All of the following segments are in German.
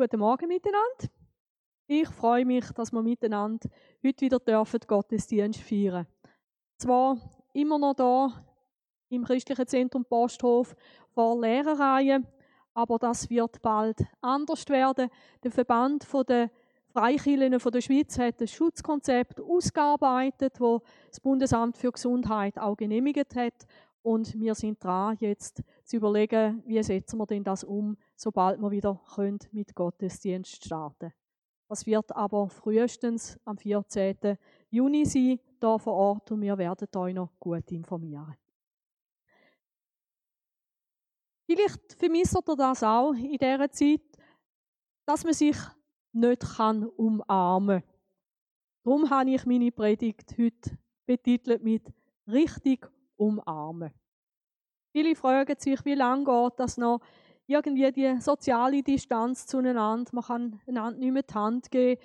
Guten Morgen miteinander. Ich freue mich, dass wir miteinander heute wieder dürfen Gottesdienst feiern. Zwar immer noch da im christlichen Zentrum Posthof vor Lehrerreihen, aber das wird bald anders werden. Der Verband der Freikirchen der Schweiz hat ein Schutzkonzept ausgearbeitet, wo das Bundesamt für Gesundheit auch genehmigt hat. Und wir sind dran, jetzt zu überlegen, wie setzen wir denn das um, sobald wir wieder können mit Gottesdienst starten Das wird aber frühestens am 14. Juni sein, hier vor Ort, und wir werden euch noch gut informieren. Vielleicht vermisst ihr das auch in dieser Zeit, dass man sich nicht umarmen kann. Darum habe ich meine Predigt heute betitelt mit richtig umarmen. Viele fragen sich, wie lange geht das noch? Irgendwie die soziale Distanz zueinander, man kann einander nicht mehr die Hand geben.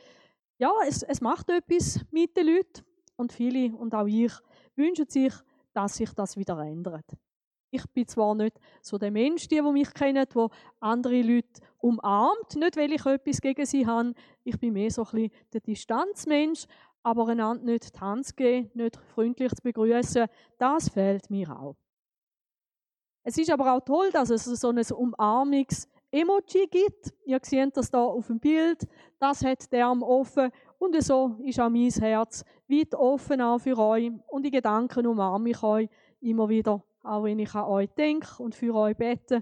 Ja, es, es macht etwas mit den Leuten und viele und auch ich wünschen sich, dass sich das wieder ändert. Ich bin zwar nicht so der Mensch, die mich kennen, der andere Leute umarmt, nicht weil ich etwas gegen sie habe. Ich bin mehr so ein bisschen der Distanzmensch, aber einander nicht die Hand geben, nicht freundlich zu begrüßen, das fehlt mir auch. Es ist aber auch toll, dass es so ein Umarmungs-Emoji gibt. Ihr seht das hier auf dem Bild. Das hat der Arm offen. Und so ist auch mein Herz weit offen auch für euch. Und die Gedanken umarme ich euch immer wieder, auch wenn ich an euch denke und für euch bete.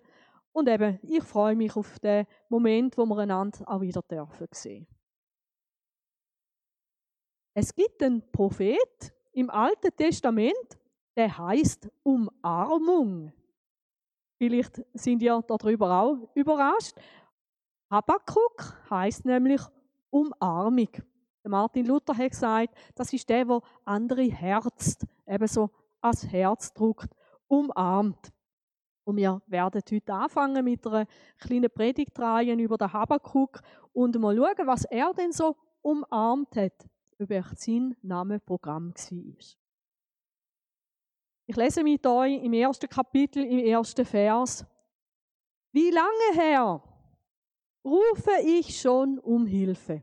Und eben, ich freue mich auf den Moment, wo wir einander auch wieder dürfen sehen. Es gibt einen Prophet im Alten Testament, der heißt Umarmung. Vielleicht sind ihr darüber auch überrascht. Habakkuk heißt nämlich Umarmung. Martin Luther hat gesagt, das ist der, der andere herzt, ebenso als Herz druckt, umarmt. Und wir werden heute anfangen mit einer kleinen Predigtreihe über den Habakkuk und mal schauen, was er denn so umarmt hat über sein Namenprogramm war. Ich lese mit euch im ersten Kapitel, im ersten Vers. Wie lange her rufe ich schon um Hilfe?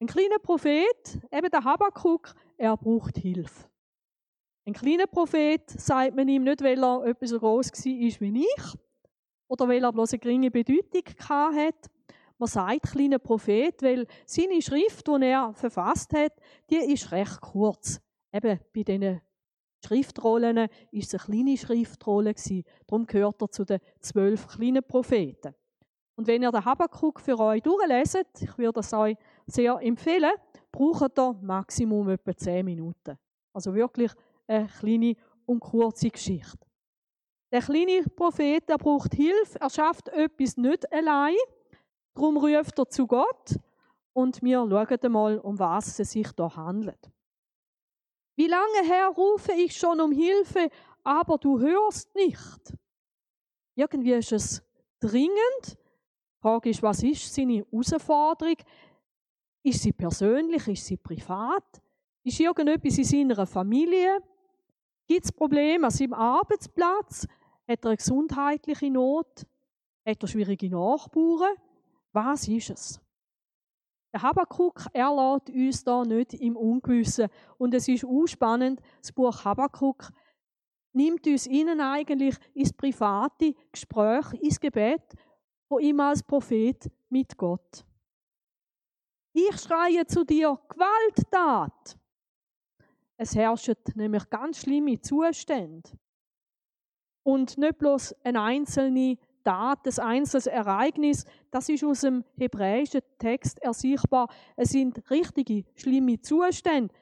Ein kleiner Prophet, eben der Habakkuk, er braucht Hilfe. Ein kleiner Prophet sagt man ihm nicht, weil er etwas so groß war wie ich oder weil er bloß eine geringe Bedeutung hatte, man sagt kleiner Prophet, weil seine Schrift, die er verfasst hat, die ist recht kurz. Eben bei diesen Schriftrollen war es eine kleine Schriftrolle Darum gehört er zu den zwölf kleinen Propheten. Und wenn ihr den Habakkuk für euch durchleset, ich würde das euch sehr empfehlen, braucht ihr Maximum etwa zehn Minuten. Also wirklich eine kleine und kurze Geschichte. Der kleine Prophet, der braucht Hilfe, er schafft etwas nicht allein, Darum ruft er zu Gott und wir schauen einmal, um was es sich da handelt. Wie lange her rufe ich schon um Hilfe, aber du hörst nicht? Irgendwie ist es dringend. Die Frage ist, was ist seine Herausforderung? Ist sie persönlich? Ist sie privat? Ist irgendetwas in seiner Familie? Gibt es Probleme an seinem Arbeitsplatz? Hat er eine gesundheitliche Not? Hat er schwierige Nachbarn? Was ist es? Der Habakkuk, er lässt uns da nicht im Ungewissen. Und es ist auch spannend, das Buch Habakkuk nimmt uns innen eigentlich ins private Gespräch, ins Gebet von ihm als Prophet mit Gott. Ich schreie zu dir Gewalttat. Es herrschen nämlich ganz schlimme Zustände. Und nicht bloß eine einzelne Tat, das einzelne Ereignis, das ist aus dem hebräischen Text ersichtbar. Es sind richtige, schlimme Zustände.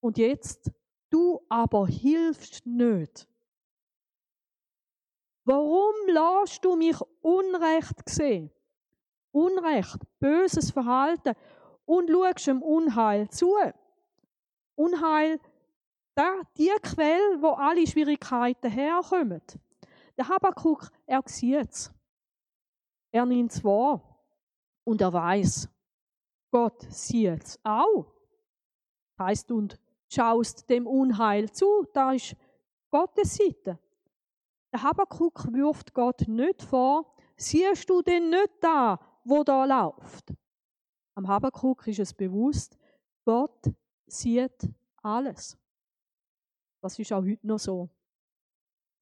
Und jetzt, du aber hilfst nicht. Warum lässt du mich Unrecht sehen? Unrecht, böses Verhalten und schaust dem Unheil zu. Unheil, da, die Quelle, wo alle Schwierigkeiten herkommen. Der Habakkuk, er sieht es. Er nimmt es wahr und er weiß, Gott sieht es auch. Heißt und schaust dem Unheil zu, da ist Gottes Seite. Der Habakkuk wirft Gott nicht vor, siehst du denn nicht da, wo da läuft? Am Habakuk ist es bewusst, Gott sieht alles. Das ist auch heute noch so.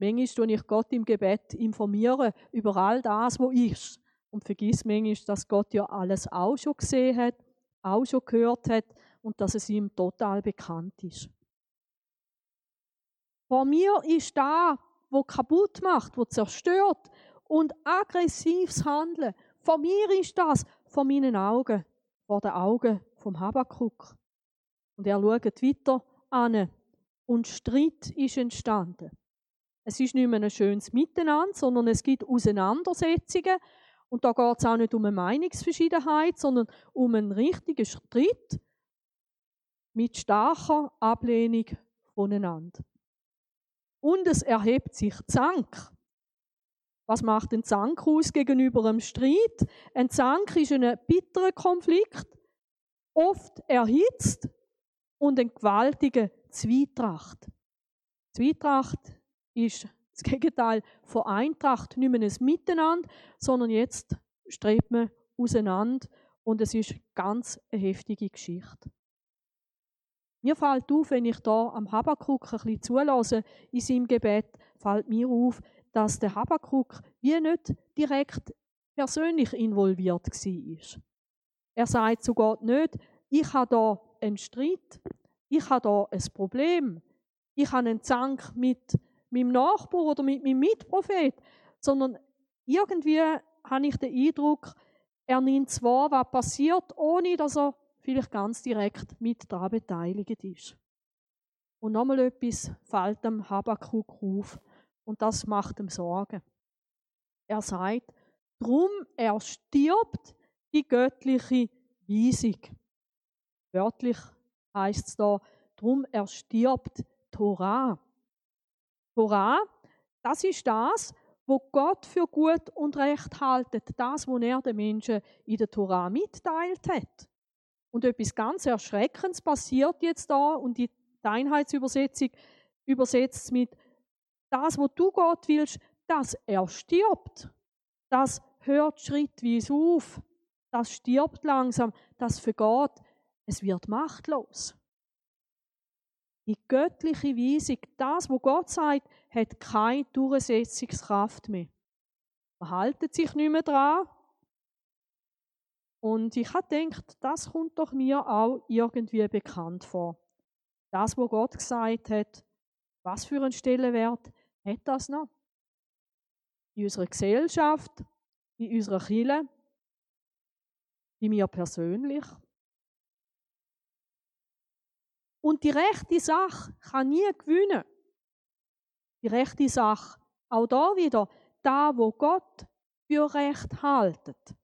Manchmal tue ich Gott im Gebet informieren über all das, was ist. Und vergiss manchmal, dass Gott ja alles auch schon gesehen hat, auch schon gehört hat und dass es ihm total bekannt ist. Vor mir ist da, wo kaputt macht, wo zerstört und aggressives Handeln. Vor mir ist das, vor meinen Augen, vor den Augen vom Habakuk. Und er schaut weiter an und Streit ist entstanden. Es ist nicht mehr ein schönes Miteinander, sondern es gibt Auseinandersetzungen. Und da geht es auch nicht um eine Meinungsverschiedenheit, sondern um einen richtigen Streit mit starker Ablehnung voneinander. Und es erhebt sich Zank. Was macht ein Zank aus gegenüber einem Streit? Ein Zank ist ein bitterer Konflikt, oft erhitzt und ein gewaltiger Zwietracht. Zwietracht ist das Gegenteil von Eintracht, nicht mehr ein Miteinander, sondern jetzt strebt man auseinander und es ist ganz eine heftige Geschichte. Mir fällt auf, wenn ich da am Habakuk ein bisschen zulasse in seinem Gebet, fällt mir auf, dass der Habakuk wie nicht direkt persönlich involviert war. Er sagt zu Gott nicht, ich habe da einen Streit, ich habe da ein Problem, ich habe einen Zank mit meinem Nachbar oder mit meinem Mitprophet, sondern irgendwie habe ich den Eindruck, er nimmt zwar, was passiert, ohne dass er vielleicht ganz direkt mit daran beteiligt ist. Und nochmal etwas fällt dem Habakuk auf und das macht ihm Sorgen. Er sagt, drum er stirbt die göttliche Weisung. Wörtlich heißt es da, drum er stirbt Torah. Torah, das ist das, wo Gott für gut und recht haltet, das, was er den Menschen in der Torah mitteilt hat. Und etwas ganz Erschreckendes passiert jetzt da und die Einheitsübersetzung übersetzt es mit das, was du Gott willst, das er stirbt. Das hört schrittweise auf. Das stirbt langsam. Das vergeht. Es wird machtlos. Die göttliche Weisung, das, wo Gott sagt, hat keine Durchsetzungskraft mehr. Man haltet sich nicht mehr dran. Und ich habe gedacht, das kommt doch mir auch irgendwie bekannt vor. Das, wo Gott gesagt hat, was für einen Stellenwert hat das noch? In unserer Gesellschaft, in unserer Kirche, bei mir persönlich. Und die rechte Sache kann nie gewinnen. Die rechte Sache, auch da wieder, da, wo Gott für recht haltet,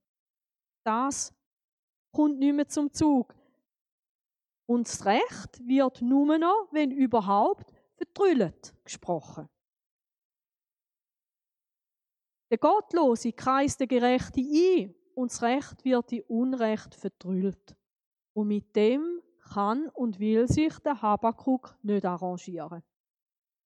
das kommt nicht mehr zum Zug. Und das Recht wird nur noch, wenn überhaupt, vertrüllt gesprochen. Der Gottlose kreist der Gerechte ein und das Recht wird in Unrecht vertrüllt. Und mit dem kann und will sich der Habakuk nicht arrangieren.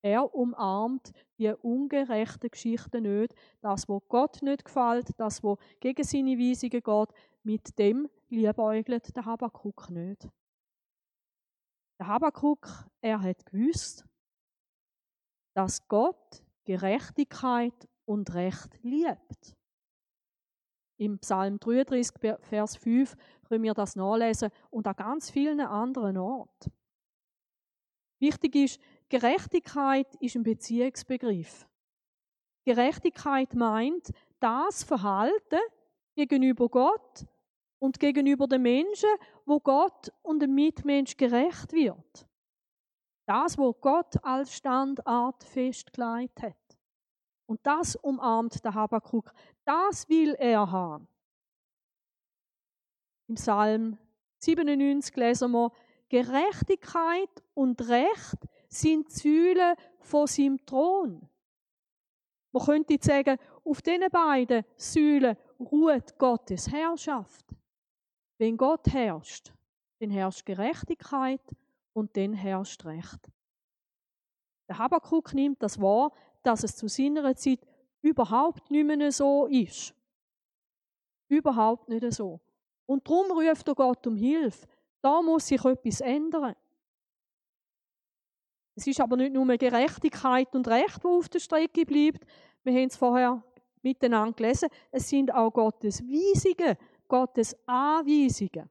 Er umarmt die ungerechten Geschichten nicht, das, wo Gott nicht gefällt, das, wo gegen seine Weisungen geht, mit dem liebäugelt der Habakuk nicht. Der Habakuk, er hat gewusst, dass Gott Gerechtigkeit und Recht liebt. Im Psalm 33, Vers 5 können wir das nachlesen und an ganz vielen anderen Orten. Wichtig ist, Gerechtigkeit ist ein Beziehungsbegriff. Gerechtigkeit meint das Verhalten gegenüber Gott und gegenüber den Menschen, wo Gott und dem Mitmensch gerecht wird. Das, wo Gott als Standard festgelegt hat. Und das umarmt der Habakkuk. Das will er haben. Im Psalm 97 lesen wir, Gerechtigkeit und Recht sind Säulen von seinem Thron. Man könnte sagen, auf diesen beiden Säulen ruht Gottes Herrschaft. Wenn Gott herrscht, dann herrscht Gerechtigkeit und dann herrscht Recht. Der Habakkuk nimmt das wahr, dass es zu seiner Zeit überhaupt nicht mehr so ist. Überhaupt nicht so. Und darum ruft er Gott um Hilfe. Da muss sich etwas ändern. Es ist aber nicht nur Gerechtigkeit und Recht, wo auf der Strecke bleibt. Wir haben es vorher miteinander gelesen. Es sind auch Gottes Weisungen, Gottes Anweisungen.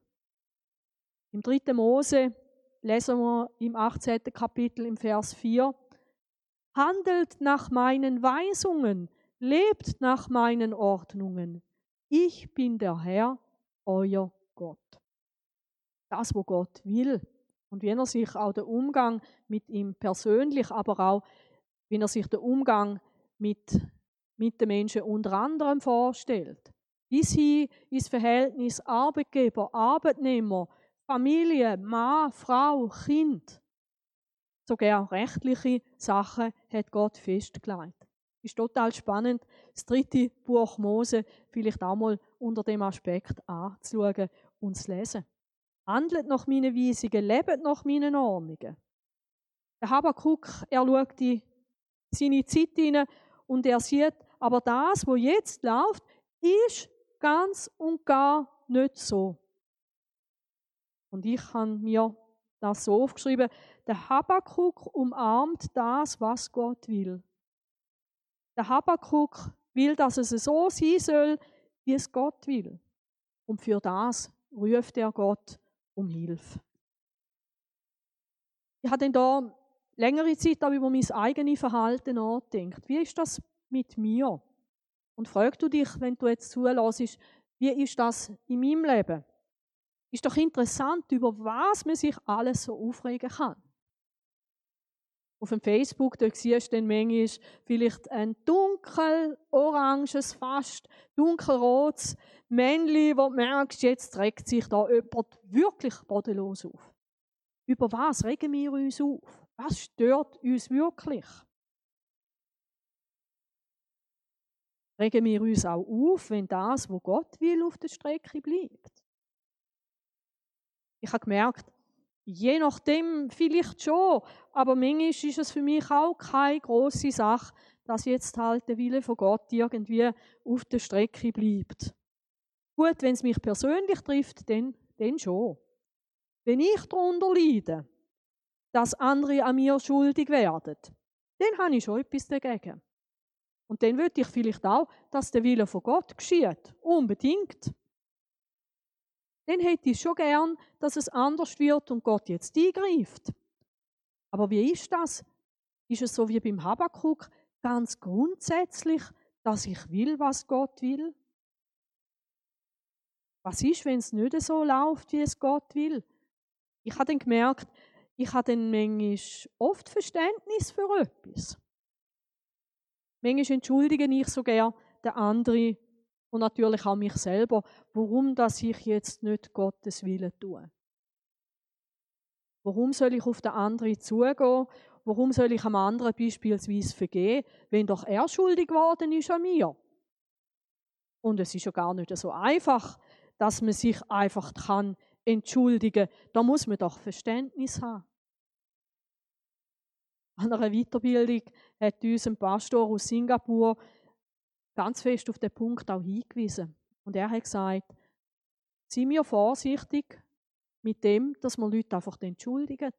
Im 3. Mose lesen wir im 18. Kapitel im Vers 4. Handelt nach meinen Weisungen, lebt nach meinen Ordnungen. Ich bin der Herr, euer Gott. Das, wo Gott will. Und wie er sich auch den Umgang mit ihm persönlich, aber auch wie er sich den Umgang mit, mit den Menschen unter anderem vorstellt. Bis hin ins Verhältnis Arbeitgeber, Arbeitnehmer, Familie, Mann, Frau, Kind. Sogar rechtliche Sachen hat Gott festgelegt. Ist total spannend, das dritte Buch Mose vielleicht auch mal unter dem Aspekt anzuschauen und zu lesen. Handelt nach meinen Weisungen, lebt nach meinen Ordnungen. Der Habakkuk, er schaut in seine Zeit hinein und er sieht, aber das, was jetzt läuft, ist ganz und gar nicht so. Und ich habe mir das so aufgeschrieben, der Habakkuk umarmt das, was Gott will. Der Habakkuk will, dass es so sein soll, wie es Gott will. Und für das ruft er Gott um Hilfe. Ich habe dann da längere Zeit auch über mein eigenes Verhalten nachgedacht. Wie ist das mit mir? Und frag du dich, wenn du jetzt zulässt, wie ist das in meinem Leben? Ist doch interessant, über was man sich alles so aufregen kann. Auf dem Facebook, da siehst du dann manchmal vielleicht ein dunkel-oranges, fast dunkelrotes Männchen, wo du merkst, jetzt regt sich da jemand wirklich bodenlos auf. Über was regen wir uns auf? Was stört uns wirklich? Regen wir uns auch auf, wenn das, wo Gott will, auf der Strecke bleibt? Ich habe gemerkt, je nachdem vielleicht schon, aber manchmal ist es für mich auch keine große Sache, dass jetzt halt der Wille von Gott irgendwie auf der Strecke bleibt. Gut, wenn es mich persönlich trifft, dann, dann schon. Wenn ich darunter leide, dass andere an mir schuldig werden, dann habe ich schon etwas dagegen. Und dann würde ich vielleicht auch, dass der Wille von Gott geschieht. Unbedingt dann hätte ich schon gern, dass es anders wird und Gott jetzt eingreift. Aber wie ist das? Ist es so wie beim Habakkuk ganz grundsätzlich, dass ich will, was Gott will? Was ist, wenn es nicht so läuft, wie es Gott will? Ich habe dann gemerkt, ich habe dann manchmal oft Verständnis für etwas. Manchmal entschuldige ich so gern den anderen und natürlich auch mich selber, warum dass ich jetzt nicht Gottes Willen tue. Warum soll ich auf den anderen zugehen? Warum soll ich am anderen beispielsweise vergehen, wenn doch er schuldig geworden ist an mir? Und es ist ja gar nicht so einfach, dass man sich einfach kann entschuldigen. Da muss man doch Verständnis haben. An einer Weiterbildung hat uns ein Pastor aus Singapur ganz fest auf den Punkt auch hingewiesen. Und er hat gesagt, sei mir vorsichtig mit dem, dass man Leute einfach entschuldigen.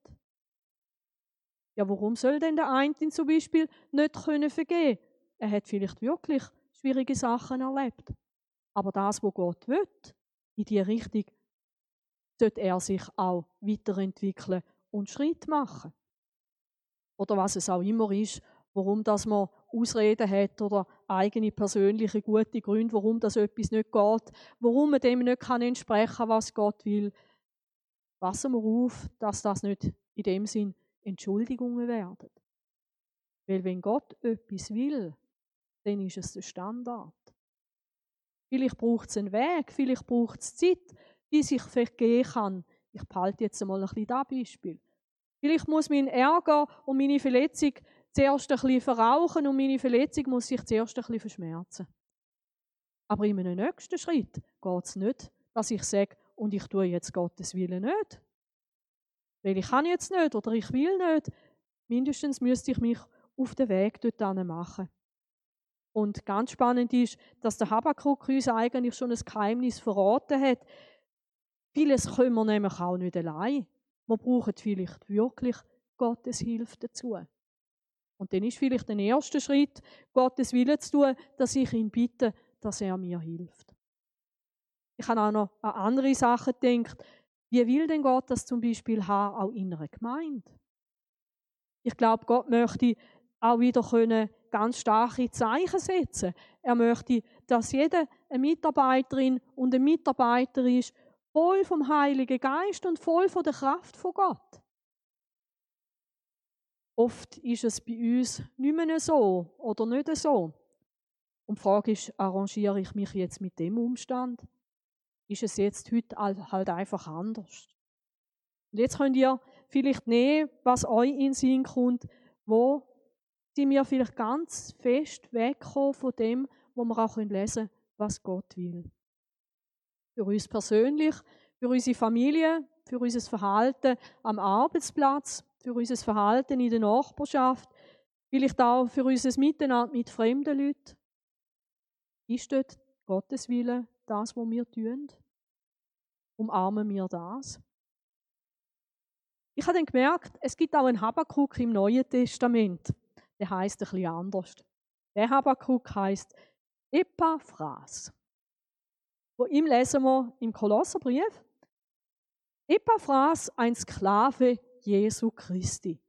Ja, warum soll denn der eine zum Beispiel nicht können vergeben? Er hat vielleicht wirklich schwierige Sachen erlebt. Aber das, was Gott will, in die Richtung, sollte er sich auch weiterentwickeln und Schritt machen. Oder was es auch immer ist, warum das man Ausreden hat oder eigene persönliche gute Gründe, warum das etwas nicht geht, warum man dem nicht kann entsprechen, was Gott will. Passen wir auf, dass das nicht in dem Sinn Entschuldigungen werden. Weil wenn Gott etwas will, dann ist es der Standard. Vielleicht braucht es einen Weg, vielleicht braucht es Zeit, die sich vergehen kann. Ich behalte jetzt einmal ein bisschen das Beispiel. Vielleicht muss mein Ärger und meine Verletzung zuerst ein bisschen verrauchen und meine Verletzung muss sich zuerst ein bisschen verschmerzen. Aber in einem nächsten Schritt geht es nicht, dass ich sage, und ich tue jetzt Gottes Willen nicht. Weil ich kann jetzt nicht oder ich will nicht. Mindestens müsste ich mich auf den Weg dorthin machen. Und ganz spannend ist, dass der Habakkuk uns eigentlich schon ein Geheimnis verraten hat. Vieles können wir nämlich auch nicht allein. Wir brauchen vielleicht wirklich Gottes Hilfe dazu. Und dann ist vielleicht der erste Schritt, Gottes Wille zu tun, dass ich ihn bitte, dass er mir hilft. Ich habe auch noch an andere Sachen gedacht. Wie will denn Gott das zum Beispiel haben, auch in einer Gemeinde? Ich glaube, Gott möchte auch wieder können ganz starke Zeichen setzen. Er möchte, dass jede Mitarbeiterin und ein Mitarbeiter ist, voll vom Heiligen Geist und voll von der Kraft von Gott. Oft ist es bei uns nicht mehr so oder nicht so. Und die Frage ist, arrangiere ich mich jetzt mit dem Umstand? Ist es jetzt heute halt einfach anders? Und jetzt könnt ihr vielleicht nehmen, was euch in den Sinn kommt, wo sind wir vielleicht ganz fest wegkommen von dem, wo wir auch lesen können, was Gott will. Für uns persönlich, für unsere Familie, für unser Verhalten am Arbeitsplatz, für unser Verhalten in der Nachbarschaft, vielleicht auch für unser Miteinander mit fremden Leuten. Ist dort Gottes Wille das, was wir tun? Umarmen wir das? Ich habe dann gemerkt, es gibt auch einen Habakkuk im Neuen Testament. Der heißt ein bisschen anders. Der Habakkuk heißt Epaphras. Wo ihm lesen wir im Kolosserbrief. Epaphras, ein Sklave Jesu Christi.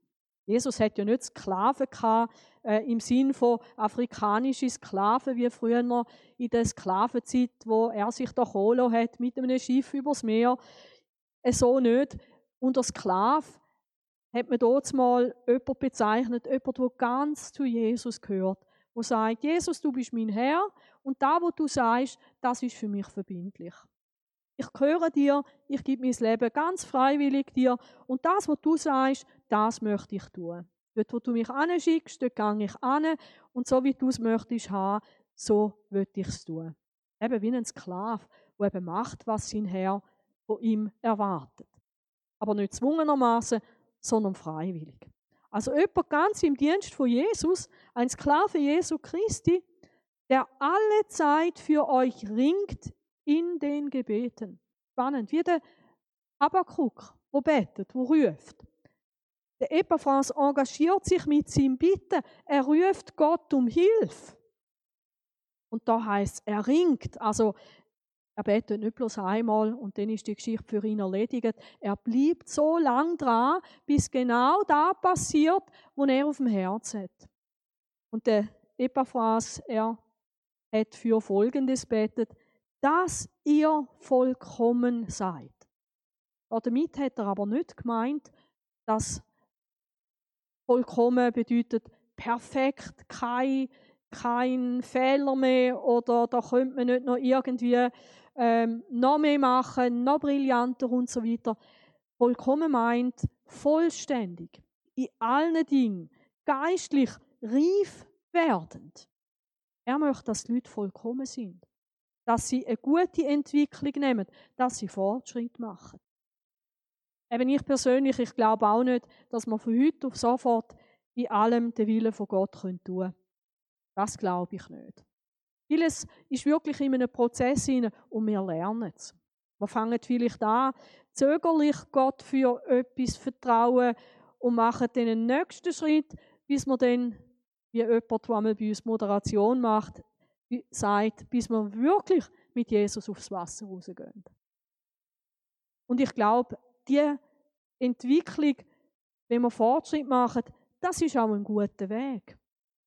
Jesus hat ja nicht Sklaven gehabt, äh, im Sinn von afrikanische Sklaven, wie früher in der Sklavenzeit, wo er sich da holen hat mit einem Schiff übers Meer. Äh, so nicht. Unter Sklave hat man dort mal jemanden bezeichnet, jemand, der ganz zu Jesus gehört, der sagt, Jesus, du bist mein Herr und da, wo du sagst, das ist für mich verbindlich. Ich gehöre dir, ich gebe mein Leben ganz freiwillig dir und das, was du sagst, das möchte ich tun. Dort, wo du mich anschickst, dort gehe ich an und so wie du es möchtest haben, so möchte ich es tun. Eben wie ein Sklave, der eben macht, was sein Herr von ihm erwartet. Aber nicht zwungenermaßen, sondern freiwillig. Also jemand ganz im Dienst von Jesus, ein Sklave Jesu Christi, der alle Zeit für euch ringt in den Gebeten. Spannend, wie der Abakuk, wo betet, wo ruft. Der Epaphras engagiert sich mit seinem Bitten. Er ruft Gott um Hilfe. Und da heißt er ringt. Also er betet nicht bloß einmal und dann ist die Geschichte für ihn erledigt. Er bleibt so lang dran, bis genau da passiert, wo er auf dem Herz hat. Und der Epaphras, er hat für Folgendes betet, dass ihr vollkommen seid. Damit hat er aber nicht gemeint, dass vollkommen bedeutet perfekt, kein, kein Fehler mehr oder da könnte man nicht noch irgendwie ähm, noch mehr machen, noch brillanter und so weiter. Vollkommen meint vollständig, in allen Dingen, geistlich reif werdend. Er möchte, dass die Leute vollkommen sind dass sie eine gute Entwicklung nehmen, dass sie Fortschritt machen. Eben ich persönlich, ich glaube auch nicht, dass man von heute auf sofort in allem den Willen von Gott tun können. Das glaube ich nicht. Vieles ist wirklich in einem Prozess hinein und wir lernen es. Wir fangen vielleicht an, zögerlich Gott für etwas vertrauen und machen dann den nächsten Schritt, bis wir dann, wie jemand, der einmal bei uns Moderation macht, sagt, bis wir wirklich mit Jesus aufs Wasser rausgehen. Und ich glaube, die Entwicklung, wenn wir Fortschritt machen, das ist auch ein guter Weg.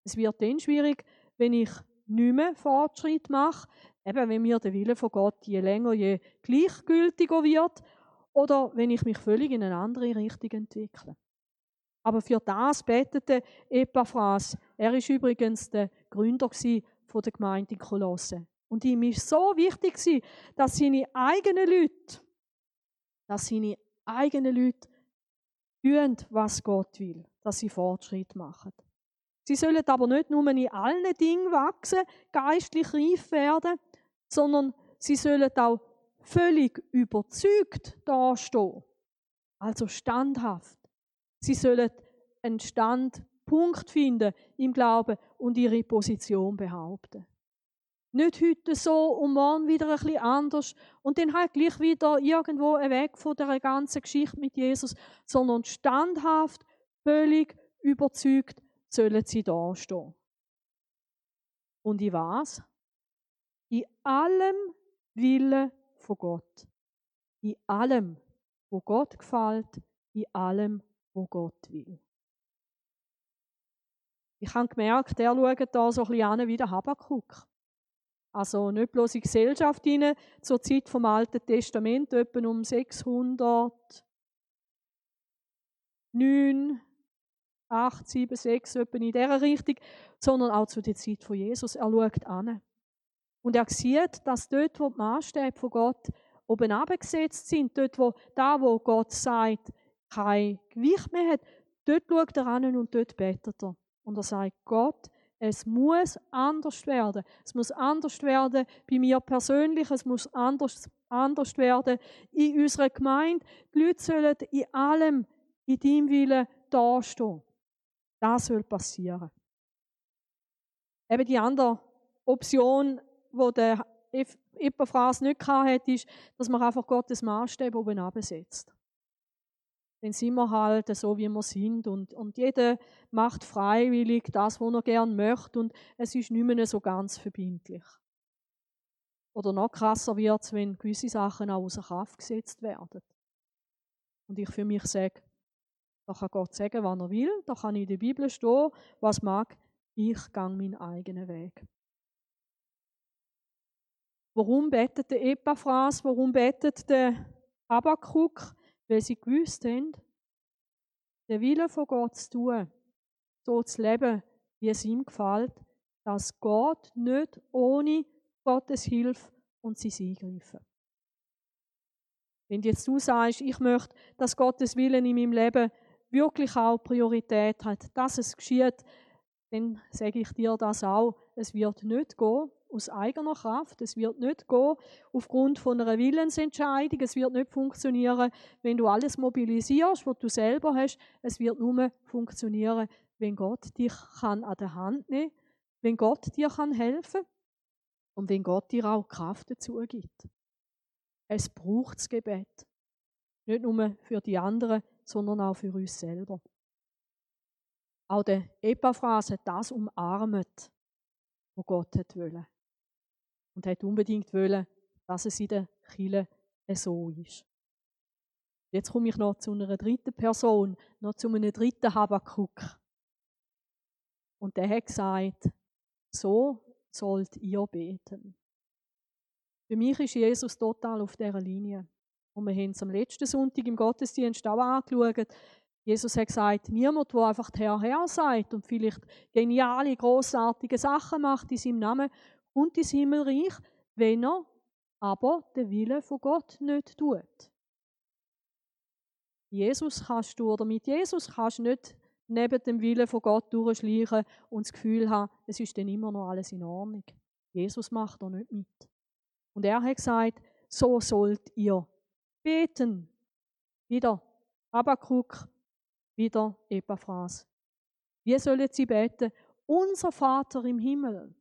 Es wird dann schwierig, wenn ich nicht mehr Fortschritt mache, eben wenn mir der Wille von Gott je länger, je gleichgültiger wird, oder wenn ich mich völlig in eine andere Richtung entwickle. Aber für das betete Epaphras. Er ist übrigens der Gründer von der Gemeinde in Kolosse. Und ihm ist so wichtig, dass seine eigenen Leute, dass seine eigenen Leute tun, was Gott will, dass sie Fortschritt machen. Sie sollen aber nicht nur in allen Dingen wachsen, geistlich reif werden, sondern sie sollen auch völlig überzeugt dastehen. Also standhaft. Sie sollen einen Stand Punkt finden im Glauben und ihre Position behaupten. Nicht heute so und morgen wieder ein bisschen anders und dann halt gleich wieder irgendwo weg von der ganzen Geschichte mit Jesus, sondern standhaft, völlig überzeugt sollen sie da stehen. Und ich was? In allem Wille von Gott. In allem, wo Gott gefällt, in allem, wo Gott will. Ich habe gemerkt, der schaut da so ein bisschen an wie der Habakkuk. Also nicht bloß in Gesellschaft hinein, zur Zeit vom Alten Testament, etwa um 600, 9, 8, 7, 6, etwa in dieser Richtung, sondern auch zu der Zeit von Jesus. Er schaut an. Und er sieht, dass dort, wo die Maßstäbe von Gott oben abgesetzt sind, dort, wo da, wo Gott sagt, kein Gewicht mehr hat, dort schaut er an und dort betet er. Und er sagt, Gott, es muss anders werden. Es muss anders werden bei mir persönlich, es muss anders, anders werden in unserer Gemeinde. Die Leute sollen in allem in deinem Willen dastehen. Das soll passieren. Eben die andere Option, die der Epaphras nicht hatte, ist, dass man einfach Gottes Maßstab oben absetzt. Dann sind wir halt so, wie wir sind. Und, und jeder macht freiwillig das, was er gerne möchte. Und es ist nicht mehr so ganz verbindlich. Oder noch krasser wird es, wenn gewisse Sachen auch außer Kraft gesetzt werden. Und ich für mich sage, da kann Gott sagen, was er will. Da kann in der Bibel stehen, was mag. Ich gehe meinen eigenen Weg. Warum betet der Epaphras? Warum betet der Habakkuk? Weil sie gewusst haben, den Willen von Gott zu tun, so zu leben, wie es ihm gefällt, dass Gott nicht ohne Gottes Hilfe und sein Eingreifen. Wenn jetzt du sagst, ich möchte, dass Gottes Willen in meinem Leben wirklich auch Priorität hat, dass es geschieht, dann sage ich dir das auch. Es wird nicht gehen aus eigener Kraft. Es wird nicht gehen aufgrund von einer Willensentscheidung. Es wird nicht funktionieren, wenn du alles mobilisierst, was du selber hast. Es wird nur funktionieren, wenn Gott dich kann an der Hand nehmen kann, wenn Gott dir kann helfen und wenn Gott dir auch Kraft dazu gibt. Es braucht das Gebet. Nicht nur für die anderen, sondern auch für uns selber. Auch der Epaphras hat das umarmt, was Gott hat. Und hat unbedingt wollen, dass es in der Kirche so ist. Jetzt komme ich noch zu einer dritten Person, noch zu einem dritten Habakuk. Und der hat gesagt, so sollt ihr beten. Für mich ist Jesus total auf dieser Linie. Und wir haben es am letzten Sonntag im Gottesdienst auch angeschaut. Jesus hat gesagt, niemand, der einfach Herr, Herr sagt und vielleicht geniale, großartige Sachen macht in seinem Namen, kommt ins Himmelreich, wenn er aber den Willen von Gott nicht tut. Jesus kannst du, oder mit Jesus kannst du nicht neben dem Willen von Gott durchschleichen und das Gefühl haben, es ist dann immer noch alles in Ordnung. Jesus macht da nicht mit. Und er hat gesagt, so sollt ihr beten. Wieder Habakkuk, wieder Epaphras. Wie sollen sie beten? Unser Vater im Himmel,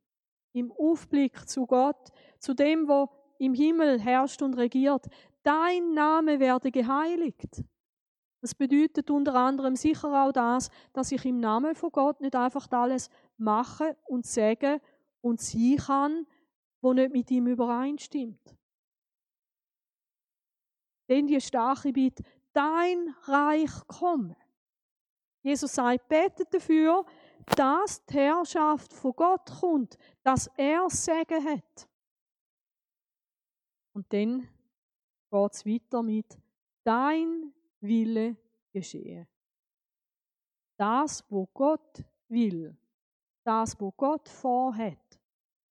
im Aufblick zu Gott, zu dem, wo im Himmel herrscht und regiert, dein Name werde geheiligt. Das bedeutet unter anderem sicher auch das, dass ich im Namen von Gott nicht einfach alles mache und sage und sie kann, wo nicht mit ihm übereinstimmt. Denn die starke Bitte, dein Reich komme. Jesus sagt, betet dafür, dass die Herrschaft von Gott kommt, dass er Segen hat. Und dann geht es weiter mit dein Wille geschehe. Das, wo Gott will, das, wo Gott vorhat,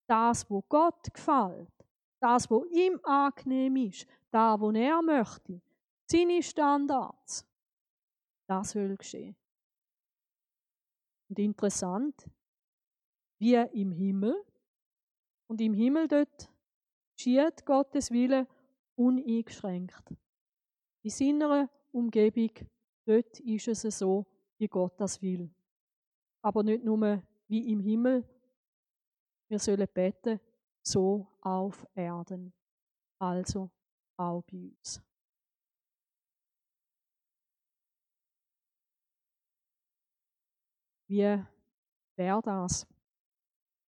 das, wo Gott gefällt, das, wo ihm angenehm ist, da, wo er möchte, seine Standards, das soll geschehen. Und interessant, wie im Himmel, und im Himmel dort geschieht Gottes Wille uneingeschränkt. In seiner Umgebung, dort ist es so, wie Gott das will. aber nicht nur wie im Himmel. Wir sollen beten, so auf Erden, also auch bei uns. Wie wäre das,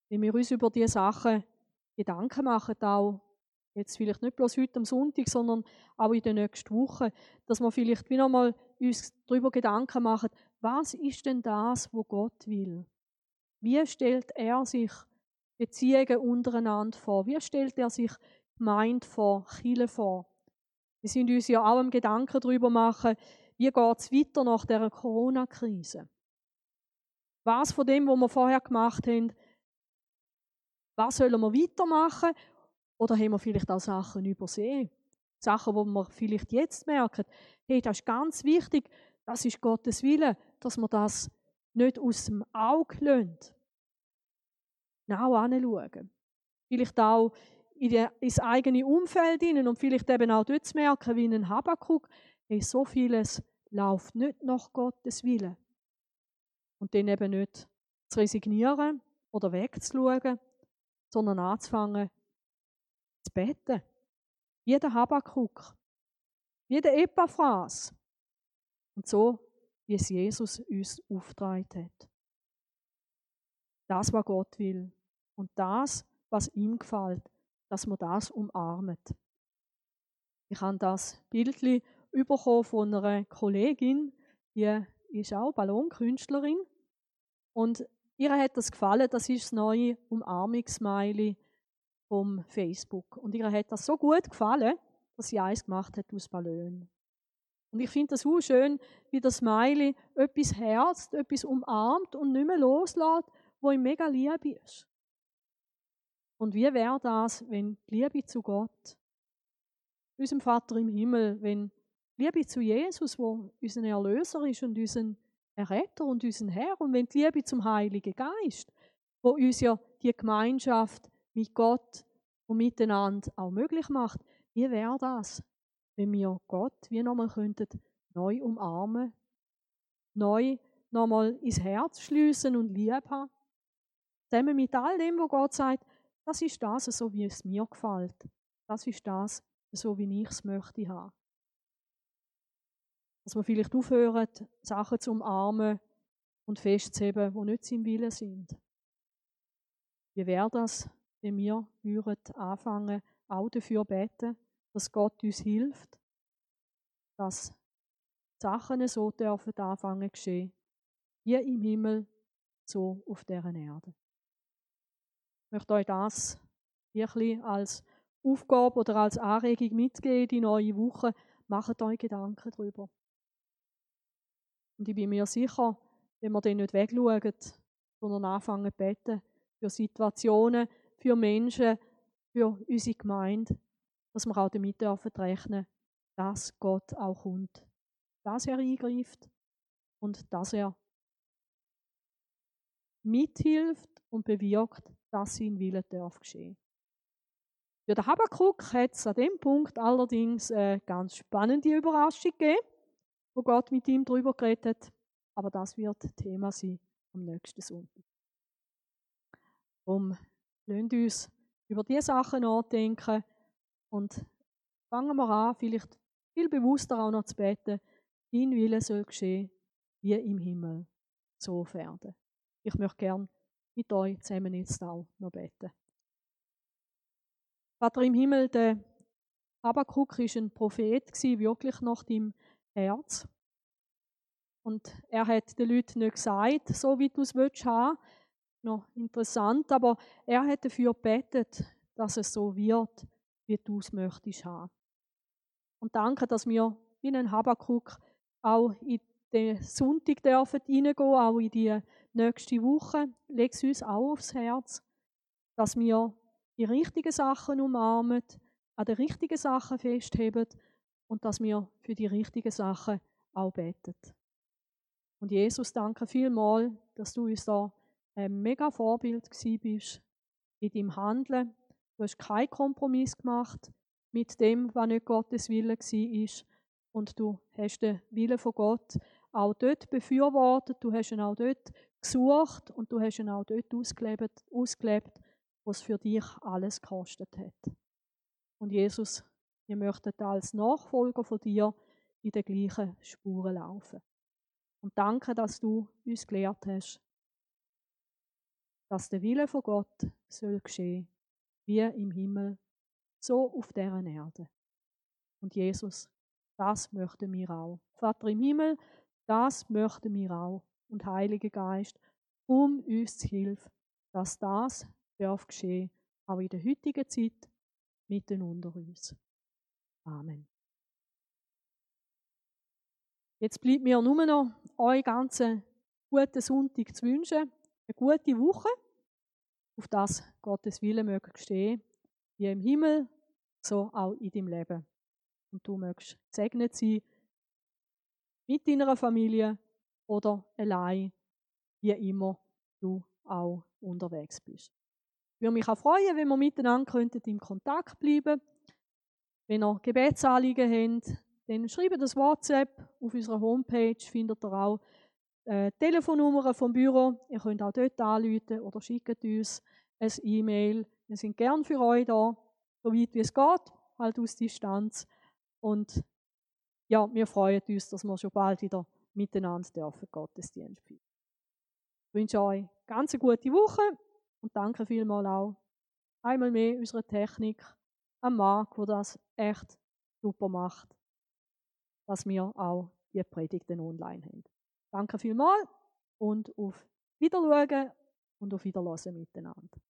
wenn wir uns über diese Sachen Gedanken machen, auch jetzt vielleicht nicht bloß heute am Sonntag, sondern auch in den nächsten Wochen, dass wir vielleicht wieder mal uns darüber Gedanken machen, was ist denn das, wo Gott will? Wie stellt er sich Beziehungen untereinander vor? Wie stellt er sich Gemeinde vor, Chile vor? Wir sind uns ja auch im Gedanken darüber machen, wie geht es weiter nach der Corona-Krise? Was von dem, was wir vorher gemacht haben, was sollen wir weitermachen? Oder haben wir vielleicht auch Sachen übersehen? Sachen, wo wir vielleicht jetzt merken, hey, das ist ganz wichtig, das ist Gottes Wille, dass wir das nicht aus dem Auge lassen. Genau anschauen. Vielleicht auch in die, ins eigene Umfeld hinein und vielleicht eben auch dort zu merken, wie in ein Habakuk, hey, so vieles läuft nicht nach Gottes Wille. Und dann eben nicht zu resignieren oder wegzuschauen, sondern anzufangen zu beten. Wie der Habakuk, wie der Epaphras. Und so, wie es Jesus uns aufgetragen hat. Das, was Gott will. Und das, was ihm gefällt, dass man das umarmt. Ich habe das Bildchen bekommen von einer Kollegin, die ist auch Ballonkünstlerin. Und ihr hat das gefallen, das ist das neue Umarmungsmiley vom Facebook. Und ihr hat das so gut gefallen, dass sie eins gemacht hat aus Ballonen. Und ich finde das so schön, wie das Smiley etwas herzt, etwas umarmt und nicht mehr loslässt, wo ihm mega lieb ist. Und wie wäre das, wenn die Liebe zu Gott, unserem Vater im Himmel, wenn Liebe zu Jesus, wo unser Erlöser ist und unser Erretter und unser Herr, und wenn die Liebe zum Heiligen Geist, wo uns ja die Gemeinschaft mit Gott und miteinander auch möglich macht, wie wäre das, wenn wir Gott wie nochmal könnten neu umarmen, neu nochmal ins Herz schließen und lieb haben. Zusammen mit all dem, wo Gott sagt, das ist das, so wie es mir gefällt. Das ist das, so wie ich es möchte haben. Dass wir vielleicht aufhören, Sachen zu umarmen und festzuheben, die nicht im Willen sind. Wie wäre das, wenn wir würden anfangen, auch dafür beten, dass Gott uns hilft, dass Sachen so dürfen anfangen geschehen, wie im Himmel, so auf deren Erde. Ich möchte euch das wirklich als Aufgabe oder als Anregung mitgeben, die neue Woche. Macht euch Gedanken darüber. Und ich bin mir sicher, wenn wir dann nicht wegschauen, sondern anfangen zu beten für Situationen, für Menschen, für unsere Gemeinde, dass wir auch damit dürfen rechnen, dass Gott auch kommt. Dass er eingreift und dass er mithilft und bewirkt, dass sein Wille darf geschehen. Für den Habakkuk hat es an dem Punkt allerdings eine ganz spannende Überraschung gegeben, wo Gott mit ihm darüber geredet hat. Aber das wird Thema sein am nächsten Sonntag. Um lasst uns über diese Sachen nachdenken und fangen wir an, vielleicht viel bewusster auch noch zu beten, dein Wille soll geschehen, wie im Himmel, so auf Erden. Ich möchte gern mit euch zusammen jetzt auch noch beten. Vater im Himmel, der Habakkuk war ein Prophet, wirklich nach deinem Herz. Und er hat den Leuten nicht gesagt, so wie du es willst haben. Noch interessant, aber er hat dafür gebetet, dass es so wird, wie du es möchtest haben. Und danke, dass wir wie ein Habakuk auch in den Sonntag dürfen reingehen, auch in die nächste Woche. Leg es uns auch aufs Herz, dass wir die richtigen Sachen umarmen, an den richtigen Sachen festheben und dass wir für die richtigen Sachen auch beten. Und Jesus, danke vielmals, dass du uns da ein mega Vorbild bist in deinem Handeln. Du hast keinen Kompromiss gemacht mit dem, was nicht Gottes Wille war. Und du hast den Willen von Gott auch dort befürwortet. Du hast ihn auch dort gesucht und du hast ihn auch dort ausgelebt, ausgelebt wo es für dich alles gekostet hat. Und Jesus, wir möchten als Nachfolger von dir in den gleichen Spuren laufen. Und danke, dass du uns gelehrt hast, dass der Wille von Gott soll geschehen, wie im Himmel, so auf deren Erde. Und Jesus, das möchten wir auch. Vater im Himmel, das möchten wir auch. Und Heiliger Geist, um uns zu helfen, dass das darf geschehen, auch in der heutigen Zeit, mitten unter uns. Amen. Jetzt bleibt mir nur noch euch ganz guten Sonntag zu wünschen, eine gute Woche, auf das Gottes Wille möge geschehen, wie im Himmel, so auch in deinem Leben. Und du mögst gesegnet sein mit deiner Familie oder allein, wie immer du auch unterwegs bist. Ich würde mich auch freuen, wenn wir miteinander könnten im Kontakt bleiben Wenn ihr Gebetsanliegen habt, dann schreibt das WhatsApp. Auf unserer Homepage findet ihr auch äh, Telefonnummern vom Büro. Ihr könnt auch dort anrufen oder schickt uns ein E-Mail. Wir sind gern für euch da, so weit wie es geht, halt aus Distanz. Und ja, wir freuen uns, dass wir schon bald wieder miteinander dürfen Gottesdienst feiern. Ich wünsche euch eine ganz gute Woche und danke vielmals auch einmal mehr unserer Technik, am Marc, der das echt super macht, dass wir auch die Predigten online haben. Danke vielmals und auf Wiedersehen und auf Wiederhören miteinander.